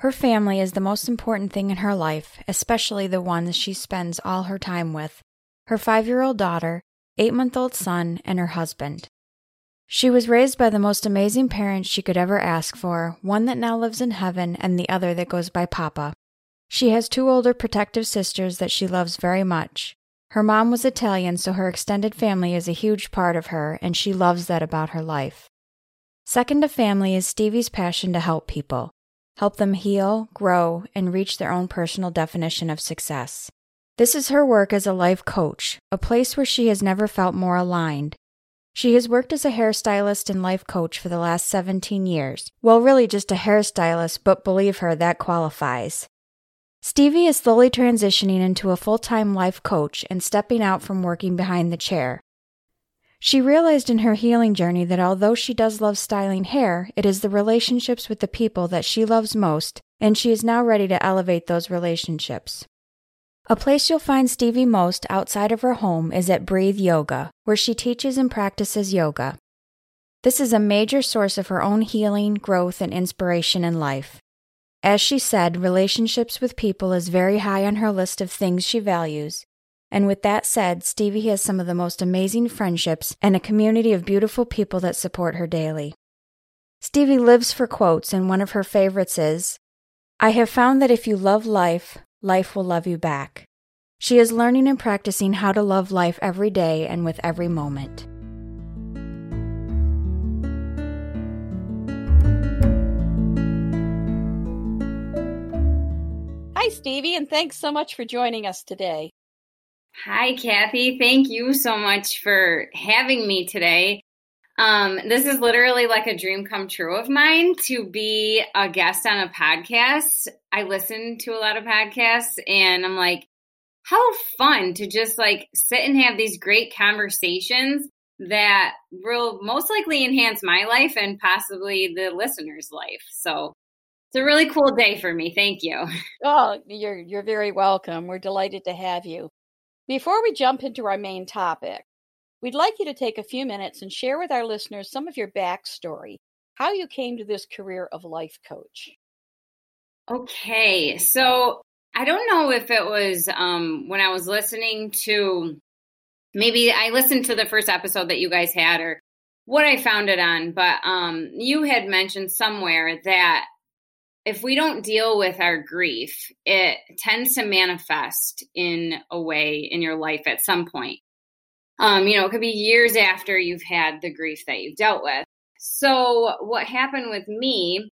Her family is the most important thing in her life, especially the ones she spends all her time with her five year old daughter, eight month old son, and her husband. She was raised by the most amazing parents she could ever ask for, one that now lives in heaven and the other that goes by Papa. She has two older protective sisters that she loves very much. Her mom was Italian, so her extended family is a huge part of her, and she loves that about her life. Second to family is Stevie's passion to help people help them heal, grow, and reach their own personal definition of success. This is her work as a life coach, a place where she has never felt more aligned. She has worked as a hairstylist and life coach for the last 17 years. Well, really just a hairstylist, but believe her, that qualifies. Stevie is slowly transitioning into a full time life coach and stepping out from working behind the chair. She realized in her healing journey that although she does love styling hair, it is the relationships with the people that she loves most, and she is now ready to elevate those relationships. A place you'll find Stevie most outside of her home is at Breathe Yoga, where she teaches and practices yoga. This is a major source of her own healing, growth, and inspiration in life. As she said, relationships with people is very high on her list of things she values, and with that said, Stevie has some of the most amazing friendships and a community of beautiful people that support her daily. Stevie lives for quotes, and one of her favorites is I have found that if you love life, life will love you back. She is learning and practicing how to love life every day and with every moment. Hi, Stevie, and thanks so much for joining us today. Hi, Kathy. Thank you so much for having me today. Um, this is literally like a dream come true of mine to be a guest on a podcast. I listen to a lot of podcasts and I'm like, how fun to just like sit and have these great conversations that will most likely enhance my life and possibly the listener's life. So it's a really cool day for me. Thank you. Oh, you're you're very welcome. We're delighted to have you. Before we jump into our main topic, we'd like you to take a few minutes and share with our listeners some of your backstory, how you came to this career of life coach. Okay, so I don't know if it was um, when I was listening to maybe I listened to the first episode that you guys had or what I found it on, but um, you had mentioned somewhere that if we don't deal with our grief, it tends to manifest in a way in your life at some point. Um, you know, it could be years after you've had the grief that you've dealt with. So, what happened with me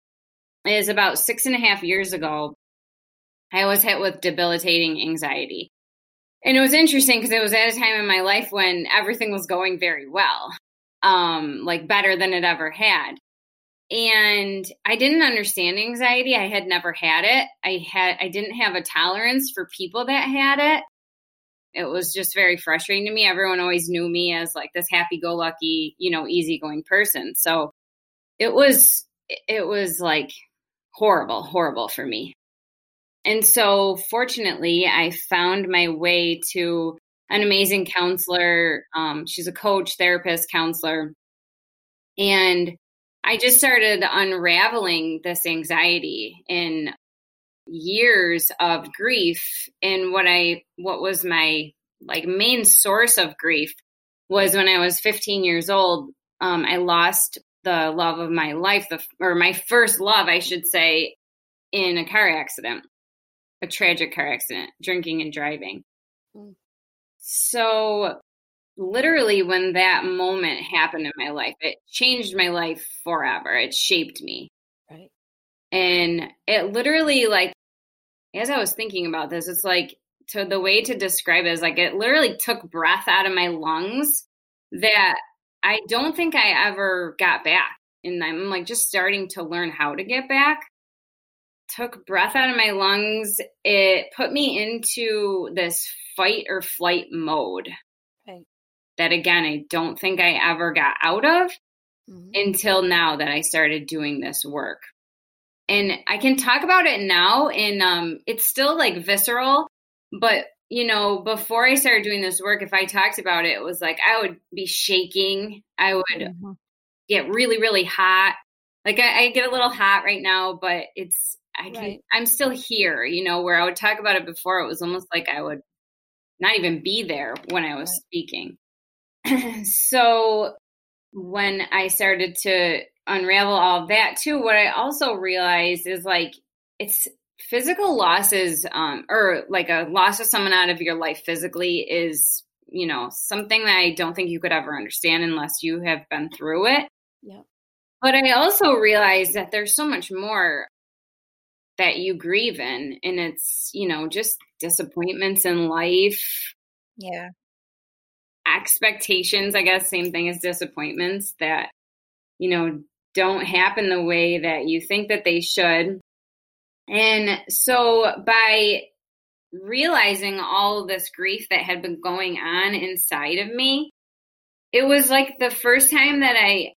is about six and a half years ago, I was hit with debilitating anxiety. And it was interesting because it was at a time in my life when everything was going very well, um, like better than it ever had and I didn't understand anxiety. I had never had it. I had I didn't have a tolerance for people that had it. It was just very frustrating to me. Everyone always knew me as like this happy-go-lucky, you know, easygoing person. So it was it was like horrible, horrible for me. And so fortunately, I found my way to an amazing counselor. Um, she's a coach, therapist, counselor. And I just started unraveling this anxiety in years of grief and what I what was my like main source of grief was when I was 15 years old um, I lost the love of my life the or my first love I should say in a car accident a tragic car accident drinking and driving mm. so literally when that moment happened in my life, it changed my life forever. It shaped me. Right. And it literally like as I was thinking about this, it's like to the way to describe it is like it literally took breath out of my lungs that I don't think I ever got back. And I'm like just starting to learn how to get back. took breath out of my lungs. It put me into this fight or flight mode. That again, I don't think I ever got out of Mhm. until now that I started doing this work. And I can talk about it now and um it's still like visceral, but you know, before I started doing this work, if I talked about it, it was like I would be shaking. I would Mhm. get really, really hot. Like I, I get a little hot right now, but it's I can Right. I'm still here, you know, where I would talk about it before, it was almost like I would not even be there when I was Right. speaking. so when I started to unravel all that too, what I also realized is like it's physical losses, um, or like a loss of someone out of your life physically is, you know, something that I don't think you could ever understand unless you have been through it. Yeah. But I also realized that there's so much more that you grieve in, and it's, you know, just disappointments in life, Yeah. Expectations, I guess, same thing as disappointments that, you know, don't happen the way that you think that they should. And so by realizing all this grief that had been going on inside of me, it was like the first time that I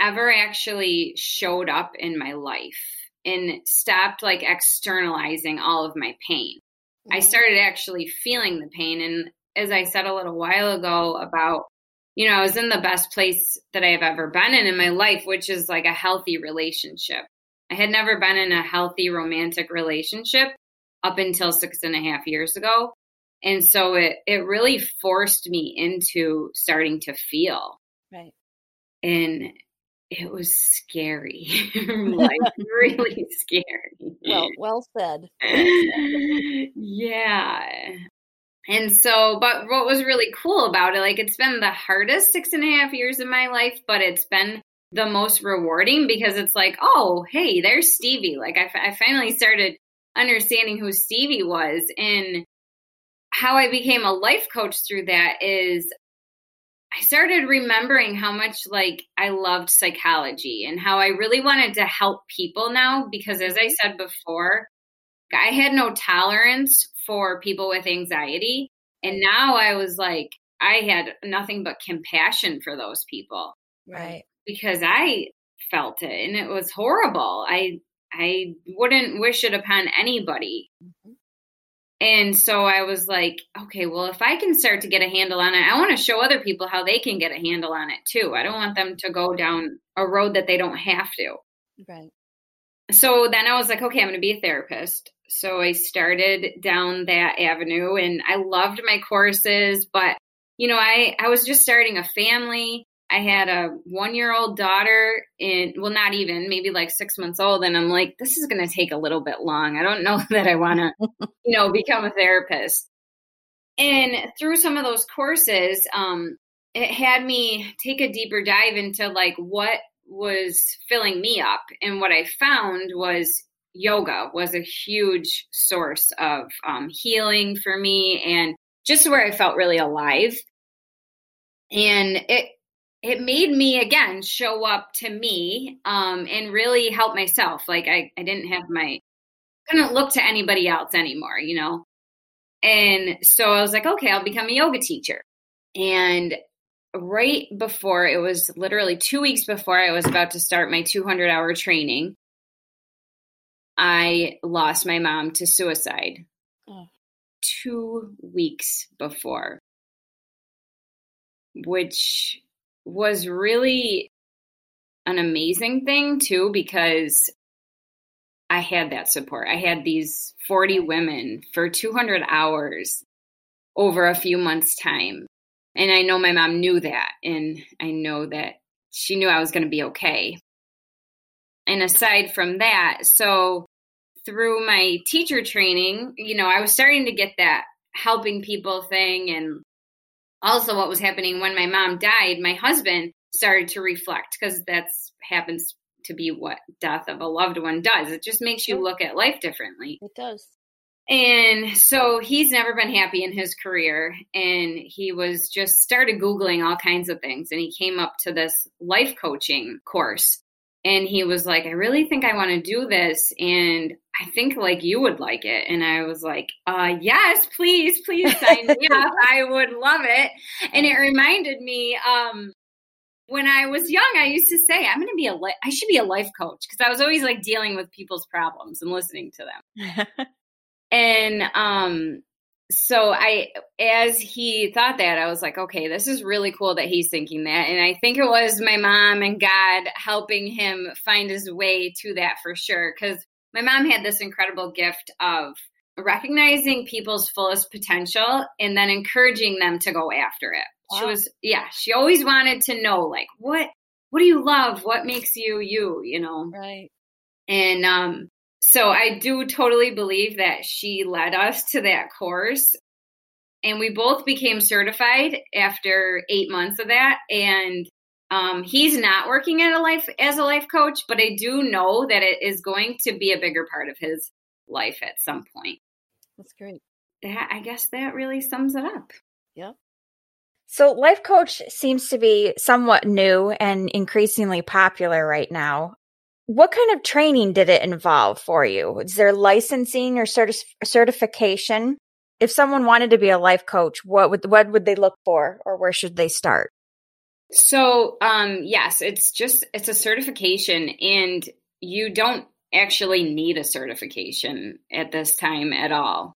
ever actually showed up in my life and stopped like externalizing all of my pain. I Mhm. started actually feeling the pain. And as I said a little while ago about, you know, I was in the best place that I have ever been in in my life, which is like a healthy relationship. I had never been in a healthy romantic relationship up until six and a half years ago. And so it, it really forced me into starting to feel. Right. And it was scary, like really scary. Well, well said. yeah. And so, but what was really cool about it, like it's been the hardest six and a half years of my life, but it's been the most rewarding because it's like, oh, hey, there's Stevie. Like I, I finally started understanding who Stevie was. And how I became a life coach through that is I started remembering how much like I loved psychology and how I really wanted to help people now because as I said before, I had no tolerance for people with anxiety and now I was like I had nothing but compassion for those people Right. because I felt it and it was horrible. I I wouldn't wish it upon anybody. Mhm. And so I was like, okay, well, if I can start to get a handle on it, I want to show other people how they can get a handle on it too. I don't want them to go down a road that they don't have to. Right. So then I was like, okay, I'm going to be a therapist. So I started down that avenue and I loved my courses, but you know, I, I was just starting a family. I had a one year old daughter and well, not even maybe like six months old. And I'm like, this is going to take a little bit long. I don't know that I want to, you know, become a therapist. And through some of those courses, um, it had me take a deeper dive into like what was filling me up. And what I found was yoga was a huge source of um, healing for me and just where I felt really alive. And it, it made me again show up to me um, and really help myself. Like I, I didn't have my couldn't look to anybody else anymore, you know. And so I was like, okay, I'll become a yoga teacher. And right before it was literally two weeks before I was about to start my 200 hour training, I lost my mom to suicide Oh. two weeks before, which was really an amazing thing too because I had that support. I had these 40 women for 200 hours over a few months' time. And I know my mom knew that. And I know that she knew I was going to be okay. And aside from that, so through my teacher training, you know, I was starting to get that helping people thing. And also, what was happening when my mom died, my husband started to reflect because that's happens to be what death of a loved one does. It just makes you look at life differently. It does. And so he's never been happy in his career. And he was just started Googling all kinds of things. And he came up to this life coaching course. And he was like, I really think I want to do this. And I think like you would like it. And I was like, uh, yes, please, please sign me up. I would love it. And it reminded me, um, when I was young, I used to say, I'm going to be a, li- I should be a life coach because I was always like dealing with people's problems and listening to them. and, um, so I, as he thought that, I was like, okay, this is really cool that he's thinking that. And I think it was my mom and God helping him find his way to that for sure. Cause my mom had this incredible gift of recognizing people's fullest potential and then encouraging them to go after it. Wow. She was, yeah, she always wanted to know, like, what, what do you love? What makes you you, you know? Right. And, um, so I do totally believe that she led us to that course. And we both became certified after eight months of that. And um, he's not working at a life as a life coach, but I do know that it is going to be a bigger part of his life at some point. That's great. That I guess that really sums it up. Yeah. So, life coach seems to be somewhat new and increasingly popular right now. What kind of training did it involve for you? Is there licensing or certi- certification? If someone wanted to be a life coach, what would what would they look for, or where should they start? So, um, yes, it's just it's a certification, and you don't actually need a certification at this time at all.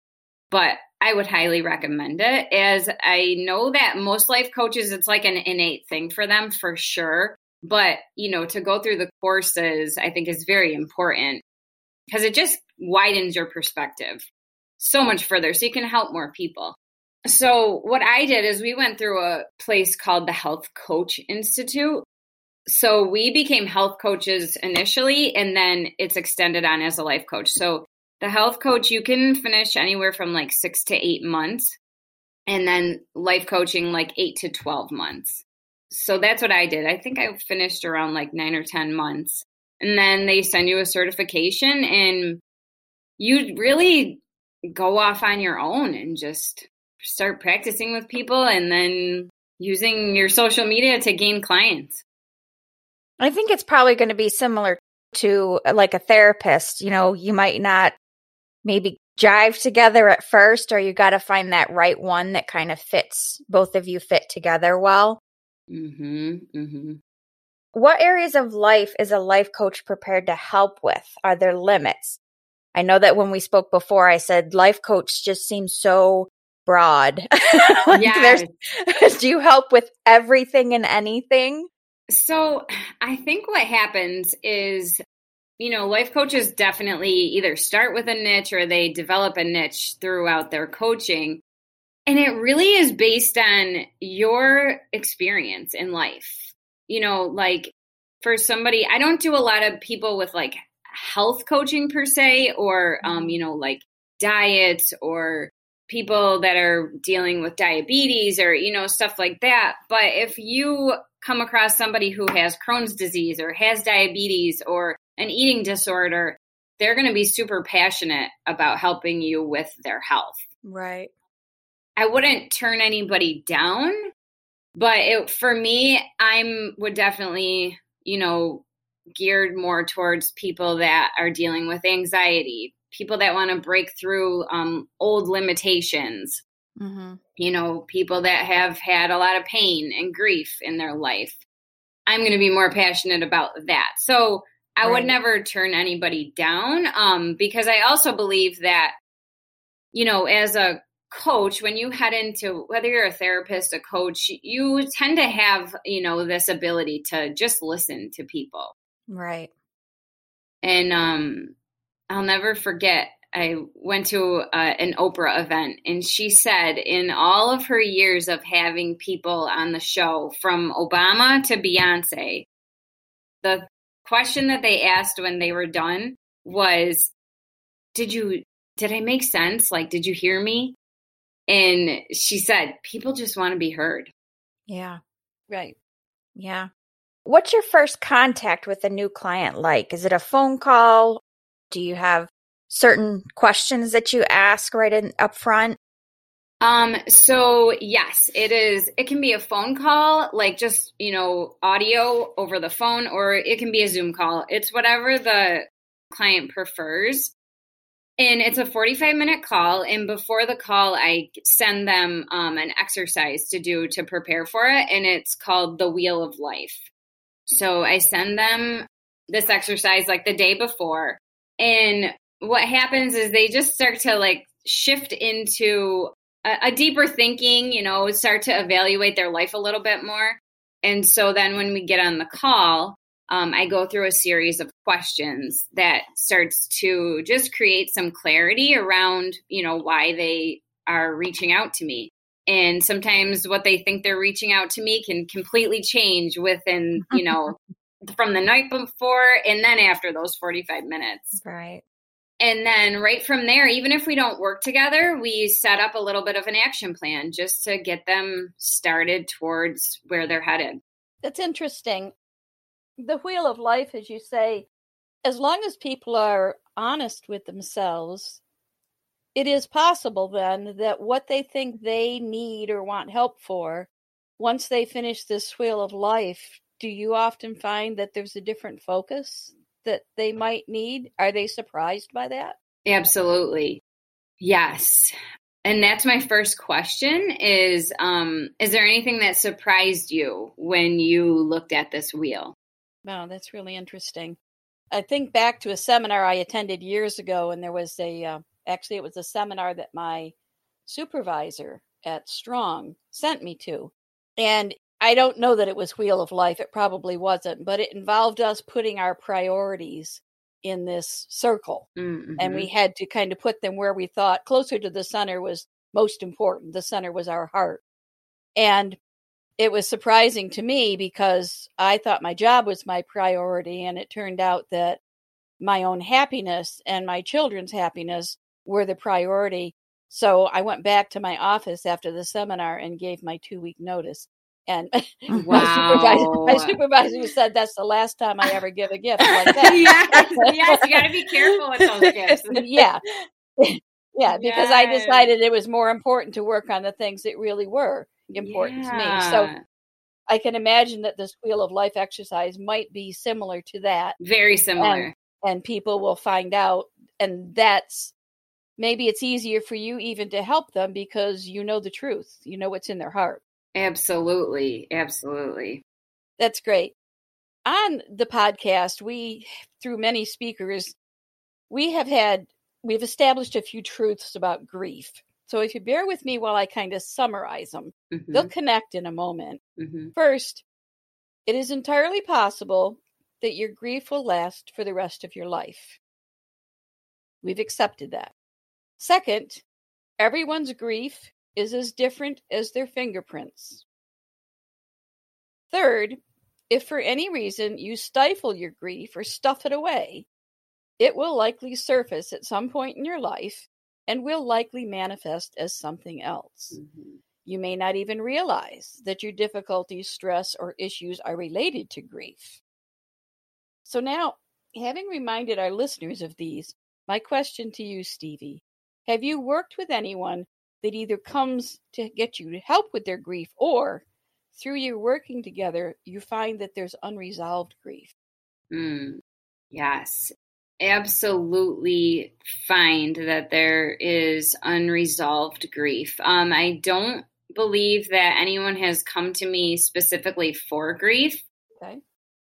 But I would highly recommend it as I know that most life coaches, it's like an innate thing for them for sure. But, you know, to go through the courses, I think is very important because it just widens your perspective so much further so you can help more people. So, what I did is we went through a place called the Health Coach Institute. So, we became health coaches initially, and then it's extended on as a life coach. So, the health coach, you can finish anywhere from like six to eight months, and then life coaching, like eight to 12 months so that's what I did. I think I finished around like nine or 10 months. And then they send you a certification, and you really go off on your own and just start practicing with people and then using your social media to gain clients. I think it's probably going to be similar to uh, like a therapist. You know, you might not maybe jive together at first, or you got to find that right one that kind of fits both of you fit together well. Mm-hmm. Mm-hmm. What areas of life is a life coach prepared to help with? Are there limits? I know that when we spoke before, I said life coach just seems so broad. like yes. do you help with everything and anything? So I think what happens is, you know, life coaches definitely either start with a niche or they develop a niche throughout their coaching. And it really is based on your experience in life. You know, like for somebody, I don't do a lot of people with like health coaching per se, or, um, mm-hmm. you know, like diets or people that are dealing with diabetes or, you know, stuff like that. But if you come across somebody who has Crohn's disease or has diabetes or an eating disorder, they're going to be super passionate about helping you with their health. Right. I wouldn't turn anybody down, but it, for me, I'm would definitely, you know, geared more towards people that are dealing with anxiety, people that want to break through um, old limitations, mm-hmm. you know, people that have had a lot of pain and grief in their life. I'm going to be more passionate about that. So I right. would never turn anybody down um, because I also believe that, you know, as a coach when you head into whether you're a therapist a coach you tend to have you know this ability to just listen to people. Right. And um i'll never forget i went to uh, an oprah event and she said in all of her years of having people on the show from obama to beyonce the question that they asked when they were done was did you did i make sense? Like did you hear me and she said, people just want to be heard. Yeah. Right. Yeah. What's your first contact with a new client like? Is it a phone call? Do you have certain questions that you ask right in up front? Um, so yes, it is it can be a phone call, like just, you know, audio over the phone, or it can be a Zoom call. It's whatever the client prefers. And it's a 45 minute call. And before the call, I send them um, an exercise to do to prepare for it. And it's called the Wheel of Life. So I send them this exercise like the day before. And what happens is they just start to like shift into a, a deeper thinking, you know, start to evaluate their life a little bit more. And so then when we get on the call, um, I go through a series of questions that starts to just create some clarity around, you know, why they are reaching out to me. And sometimes what they think they're reaching out to me can completely change within, you know, from the night before and then after those 45 minutes. Right. And then right from there, even if we don't work together, we set up a little bit of an action plan just to get them started towards where they're headed. That's interesting. The wheel of life, as you say, as long as people are honest with themselves, it is possible then that what they think they need or want help for, once they finish this wheel of life, do you often find that there's a different focus that they might need? Are they surprised by that? Absolutely. Yes. And that's my first question is um is there anything that surprised you when you looked at this wheel? Wow, that's really interesting. I think back to a seminar I attended years ago and there was a uh, actually it was a seminar that my supervisor at Strong sent me to. And I don't know that it was Wheel of Life. It probably wasn't, but it involved us putting our priorities in this circle. Mm-hmm. And we had to kind of put them where we thought closer to the center was most important. The center was our heart. And it was surprising to me because I thought my job was my priority. And it turned out that my own happiness and my children's happiness were the priority. So I went back to my office after the seminar and gave my two week notice. And wow. Mm-hmm. my, supervisor, my supervisor said that's the last time I ever give a gift like that. yes, yes, you got to be careful with those gifts. yeah. Yeah, because yes. I decided it was more important to work on the things that really were important yeah. to me. So I can imagine that this wheel of life exercise might be similar to that. Very similar. And, and people will find out. And that's maybe it's easier for you even to help them because you know the truth. You know what's in their heart. Absolutely. Absolutely. That's great. On the podcast, we, through many speakers, we have had, we've established a few truths about grief. So if you bear with me while I kind of summarize them, mm-hmm. they'll connect in a moment. Mm-hmm. First, it is entirely possible that your grief will last for the rest of your life. We've accepted that. Second, everyone's grief is as different as their fingerprints. Third, if for any reason you stifle your grief or stuff it away, it will likely surface at some point in your life and will likely manifest as something else. Mm-hmm. You may not even realize that your difficulties, stress, or issues are related to grief. So, now, having reminded our listeners of these, my question to you, Stevie have you worked with anyone that either comes to get you to help with their grief or through your working together, you find that there's unresolved grief. Mm, yes, absolutely find that there is unresolved grief. Um, I don't believe that anyone has come to me specifically for grief. Okay.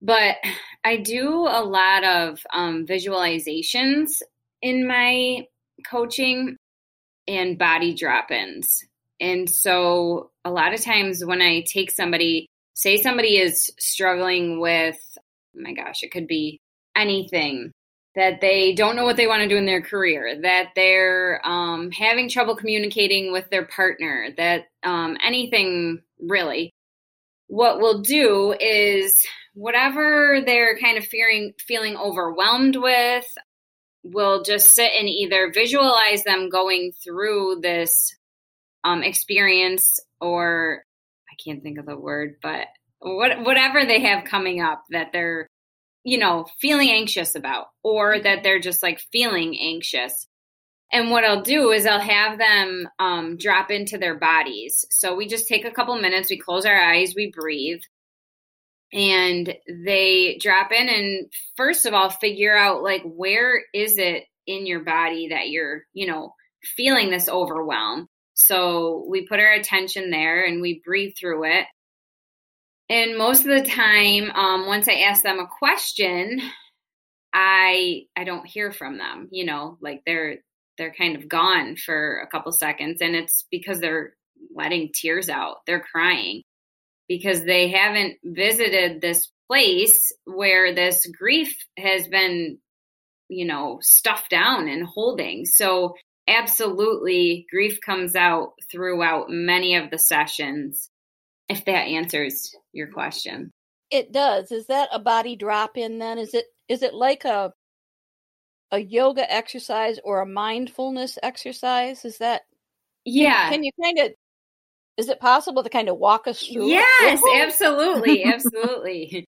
But I do a lot of um, visualizations in my coaching and body drop ins. And so a lot of times when I take somebody, say somebody is struggling with, oh my gosh, it could be anything that they don't know what they want to do in their career, that they're um, having trouble communicating with their partner, that um, anything really. What we'll do is whatever they're kind of fearing, feeling overwhelmed with, we'll just sit and either visualize them going through this um, experience or I can't think of the word, but what, whatever they have coming up that they're, you know, feeling anxious about or that they're just like feeling anxious. And what I'll do is I'll have them um, drop into their bodies. So we just take a couple minutes, we close our eyes, we breathe, and they drop in and first of all figure out like where is it in your body that you're, you know, feeling this overwhelm. So we put our attention there and we breathe through it. And most of the time, um, once I ask them a question, I I don't hear from them. You know, like they're they're kind of gone for a couple seconds, and it's because they're letting tears out. They're crying because they haven't visited this place where this grief has been, you know, stuffed down and holding. So absolutely grief comes out throughout many of the sessions if that answers your question. It does. Is that a body drop in then? Is it is it like a a yoga exercise or a mindfulness exercise? Is that yeah. can you kind of is it possible to kind of walk us through yes absolutely absolutely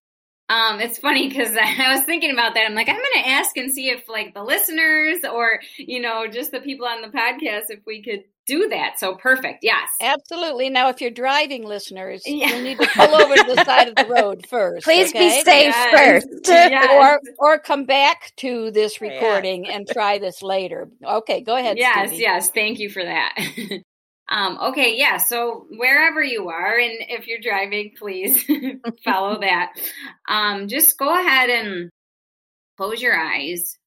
um, it's funny because I was thinking about that. I'm like, I'm going to ask and see if like the listeners or, you know, just the people on the podcast, if we could do that. So perfect. Yes. Absolutely. Now, if you're driving listeners, yeah. you'll need to pull over to the side of the road first. Please okay? be safe yes. first. Yes. Or, or come back to this recording yeah. and try this later. Okay, go ahead. Yes, Stevie. yes. Thank you for that. Um, okay, yeah. So wherever you are, and if you're driving, please follow that. Um, just go ahead and close your eyes.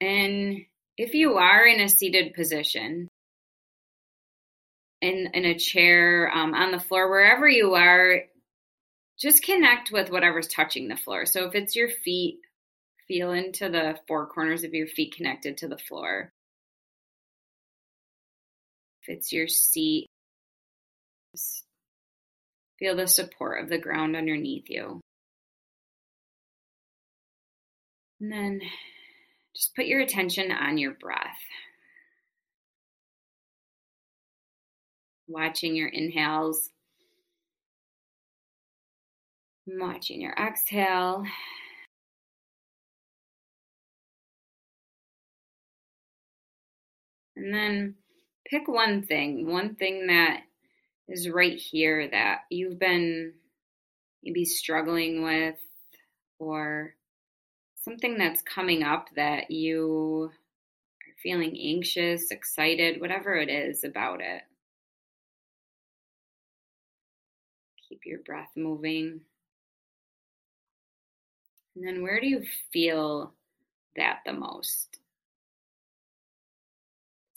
And if you are in a seated position, in in a chair, um, on the floor, wherever you are, just connect with whatever's touching the floor. So if it's your feet, feel into the four corners of your feet connected to the floor it's your seat. Feel the support of the ground underneath you. And then just put your attention on your breath. Watching your inhales, watching your exhale. And then pick one thing, one thing that is right here that you've been maybe struggling with or something that's coming up that you are feeling anxious, excited, whatever it is about it. Keep your breath moving. And then where do you feel that the most?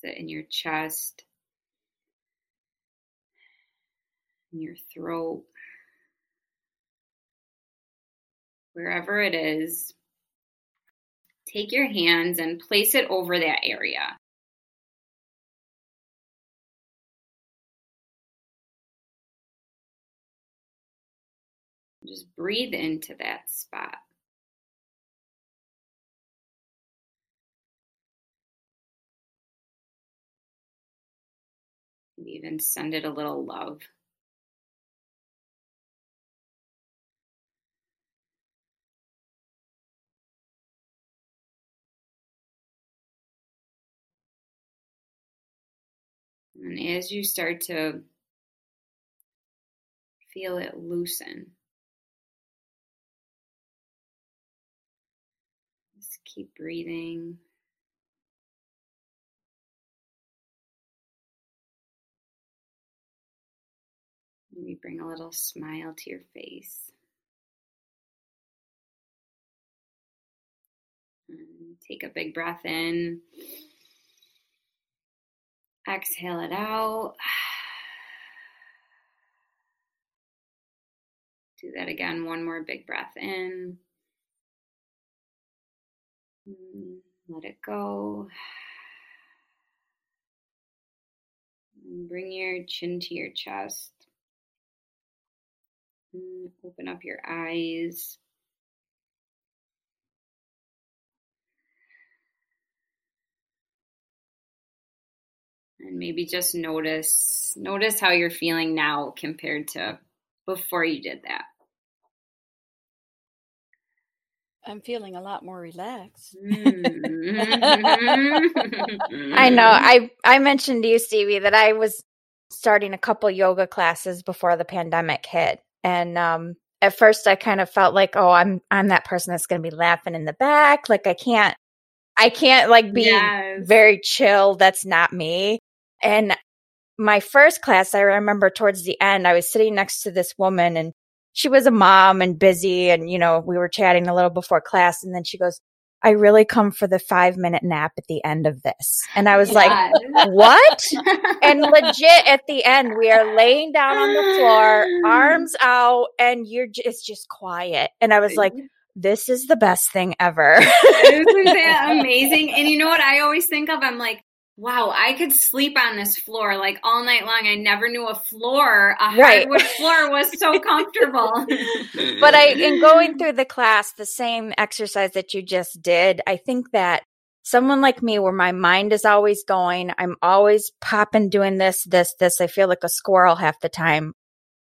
It in your chest, in your throat, wherever it is. Take your hands and place it over that area. Just breathe into that spot. Even send it a little love. And as you start to feel it loosen, just keep breathing. Maybe bring a little smile to your face. And take a big breath in. Exhale it out. Do that again. One more big breath in. Mm, let it go. bring your chin to your chest. Mm, open up your eyes. And maybe just notice notice how you're feeling now compared to before you did that. I'm feeling a lot more relaxed. I know. I I mentioned to you, Stevie, that I was starting a couple yoga classes before the pandemic hit. And um, at first I kind of felt like, oh, I'm I'm that person that's going to be laughing in the back. Like I can't I can't like be yes. very chill. That's not me. And my first class, I remember towards the end, I was sitting next to this woman and she was a mom and busy. And, you know, we were chatting a little before class. And then she goes, I really come for the five minute nap at the end of this. And I was like, what? and legit at the end, we are laying down on the floor, arms out, and you're just, it's just quiet. And I was like, mm-hmm. this is the best thing ever. Isn't that amazing? And you know what I always think of? I'm like, wow, I could sleep on this floor like all night long. I never knew a floor, a right. hardwood floor was so comfortable. but I, in going through the class, the same exercise that you just did, I think that someone like me where my mind is always going, I'm always popping doing this, this, this. I feel like a squirrel half the time,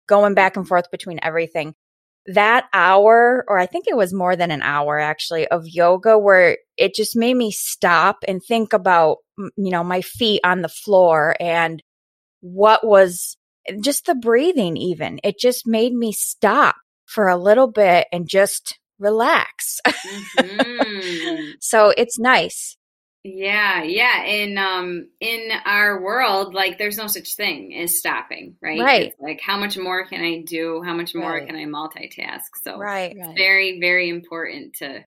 going back and forth between everything that hour, or I think it was more than an hour actually, of yoga where it just made me stop and think about, you know, my feet on the floor and what was just the breathing, even. It just made me stop for a little bit and just relax. Mm-hmm. so it's nice. Yeah, yeah. In um in our world, like there's no such thing as stopping, right? Right. It's like how much more can I do? How much more right. can I multitask? So right. it's very, very important to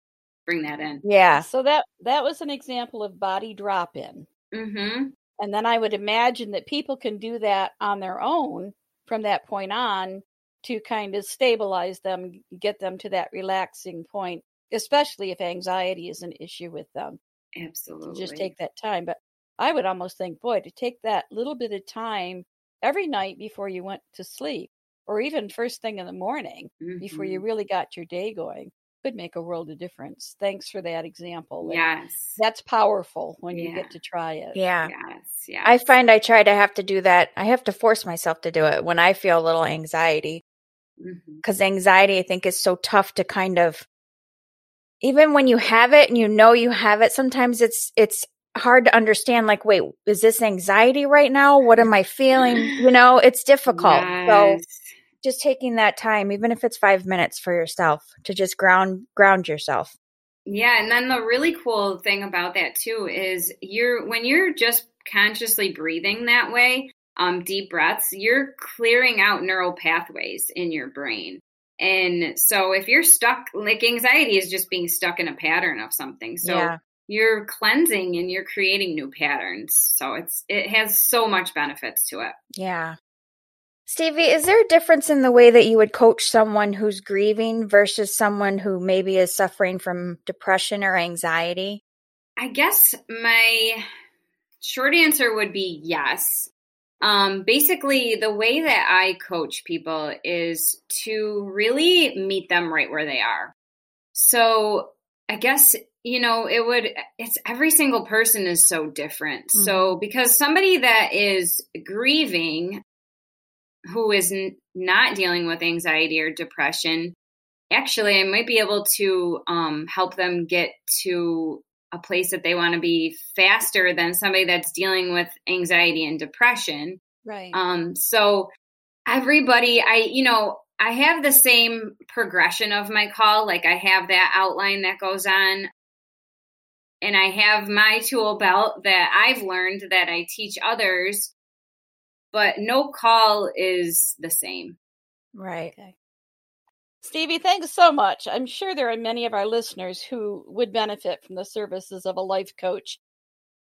bring that in. Yeah. So that that was an example of body drop in. Mm-hmm. And then I would imagine that people can do that on their own from that point on to kind of stabilize them, get them to that relaxing point, especially if anxiety is an issue with them. Absolutely. just take that time. But I would almost think, boy, to take that little bit of time every night before you went to sleep, or even first thing in the morning mm-hmm. before you mm-hmm. really got your day going, could make a world of difference. Thanks for that example. Yes. That's powerful when you get to try it. Yeah. Yes. Yes. I find I try to have to do that. I have to force myself to do it when I feel a little anxiety. Because mm-hmm. anxiety, I think, is so tough to kind of even when you have it and you know you have it, sometimes it's, it's hard to understand like, wait, is this anxiety right now? What am I feeling? You know, it's difficult. Yes. So just taking that time, even if it's five minutes for yourself to just ground, ground yourself. Yeah. And then the really cool thing about that too is you're, when you're just consciously breathing that way, um, deep breaths, you're clearing out neural pathways in your brain. And so if you're stuck, like anxiety is just being stuck in a pattern of something. So yeah. you're cleansing and you're creating new patterns. So it's it has so much benefits to it. Yeah. Stevie, is there a difference in the way that you would coach someone who's grieving versus someone who maybe is suffering from depression or anxiety? I guess my short answer would be yes. Um, basically, the way that I coach people is to really meet them right where they are. So I guess, you know, it would, it's every single person is so different. Mm-hmm. So because somebody that is grieving, who is n- not dealing with anxiety or depression, actually, I might be able to um, help them get to a place that they want to be faster than somebody that's dealing with anxiety and depression. Right. Um so everybody I you know, I have the same progression of my call like I have that outline that goes on and I have my tool belt that I've learned that I teach others but no call is the same. Right. Okay. Stevie, thanks so much. I'm sure there are many of our listeners who would benefit from the services of a life coach.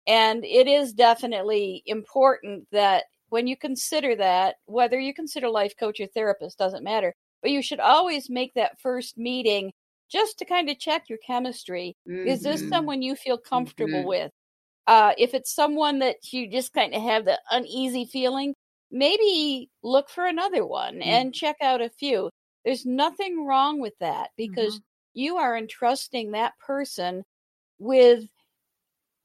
And it is definitely important that when you consider that, whether you consider life coach or therapist, doesn't matter, but you should always make that first meeting just to kind of check your chemistry. Mm-hmm. Is this mm-hmm. someone you feel comfortable mm-hmm. with? Uh, if it's someone that you just kind of have the uneasy feeling, maybe look for another one mm-hmm. and check out a few. There's nothing wrong with that because mm-hmm. you are entrusting that person with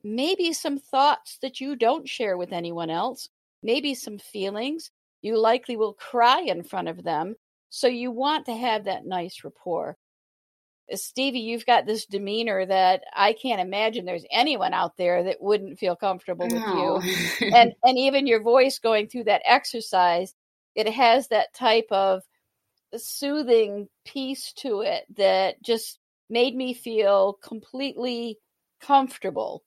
maybe some thoughts that you don't share with anyone else, maybe some feelings. You likely will cry in front of them. So you want to have that nice rapport. Uh, Stevie, you've got this demeanor that I can't imagine there's anyone out there that wouldn't feel comfortable with no. you. and and even your voice going through that exercise, it has that type of soothing piece to it that just made me feel completely comfortable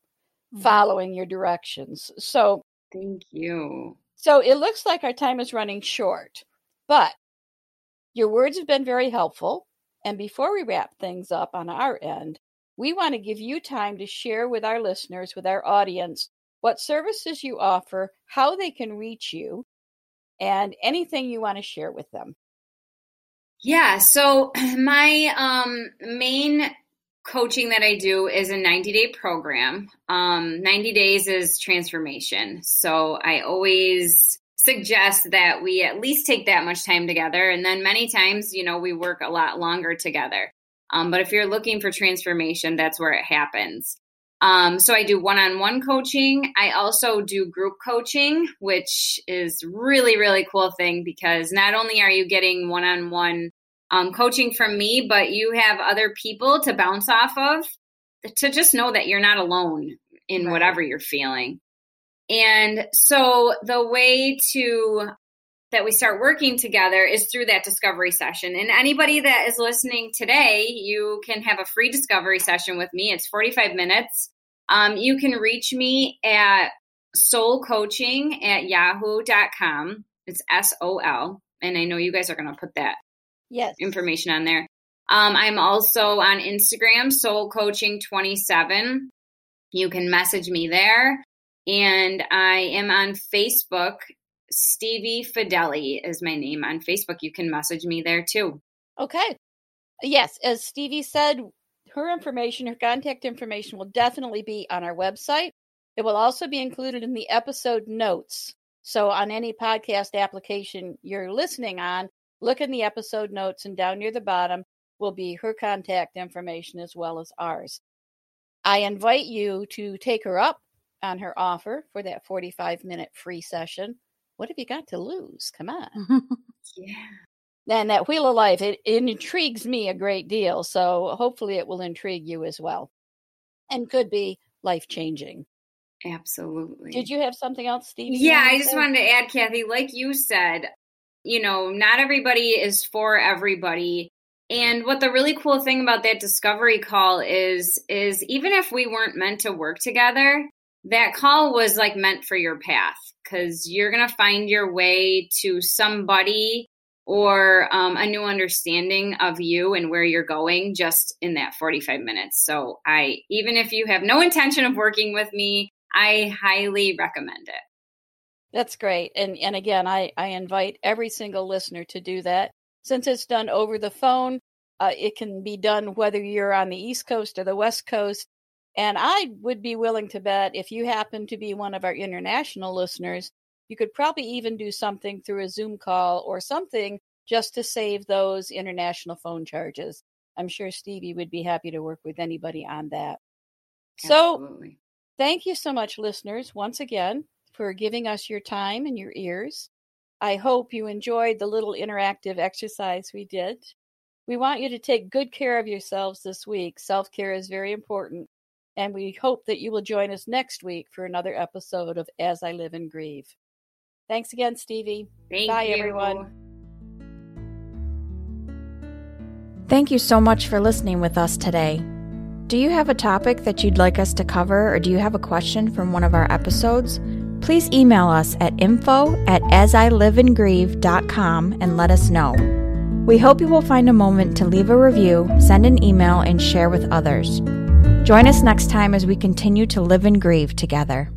mm-hmm. following your directions. So, thank you. So, it looks like our time is running short, but your words have been very helpful. And before we wrap things up on our end, we want to give you time to share with our listeners, with our audience, what services you offer, how they can reach you, and anything you want to share with them. Yeah, so my um, main coaching that I do is a 90 day program. Um, 90 days is transformation. So I always suggest that we at least take that much time together. And then many times, you know, we work a lot longer together. Um, but if you're looking for transformation, that's where it happens. Um, so I do one-on-one coaching. I also do group coaching, which is really, really cool thing because not only are you getting one-on-one um, coaching from me, but you have other people to bounce off of to just know that you're not alone in right. whatever you're feeling. And so the way to that we start working together is through that discovery session. And anybody that is listening today, you can have a free discovery session with me. It's 45 minutes. Um, you can reach me at solcoaching at yahoo.com. It's S O L. And I know you guys are going to put that yes. information on there. Um, I'm also on Instagram, Soul Coaching 27. You can message me there. And I am on Facebook Stevie Fideli is my name on Facebook. You can message me there too. Okay. Yes, as Stevie said, her information, her contact information will definitely be on our website. It will also be included in the episode notes. So, on any podcast application you're listening on, look in the episode notes, and down near the bottom will be her contact information as well as ours. I invite you to take her up on her offer for that 45 minute free session what have you got to lose? Come on. yeah. And that Wheel of Life, it, it intrigues me a great deal. So hopefully it will intrigue you as well and could be life changing. Absolutely. Did you have something else, Steve? Yeah, I just say? wanted to add, Kathy, like you said, you know, not everybody is for everybody. And what the really cool thing about that discovery call is is even if we weren't meant to work together, that call was like meant for your path because you're going to find your way to somebody or um, a new understanding of you and where you're going just in that 45 minutes. So I, even if you have no intention of working with me, I highly recommend it. That's great. And and again, I, I invite every single listener to do that. Since it's done over the phone, uh, it can be done whether you're on the East Coast or the West Coast. And I would be willing to bet if you happen to be one of our international listeners, you could probably even do something through a Zoom call or something just to save those international phone charges. I'm sure Stevie would be happy to work with anybody on that. Absolutely. So, thank you so much, listeners, once again, for giving us your time and your ears. I hope you enjoyed the little interactive exercise we did. We want you to take good care of yourselves this week. Self care is very important. And we hope that you will join us next week for another episode of As I Live and Grieve. Thanks again, Stevie. Thank Bye, you. everyone. Thank you so much for listening with us today. Do you have a topic that you'd like us to cover, or do you have a question from one of our episodes? Please email us at info at asiliveandgrieve.com and let us know. We hope you will find a moment to leave a review, send an email, and share with others. Join us next time as we continue to live and grieve together.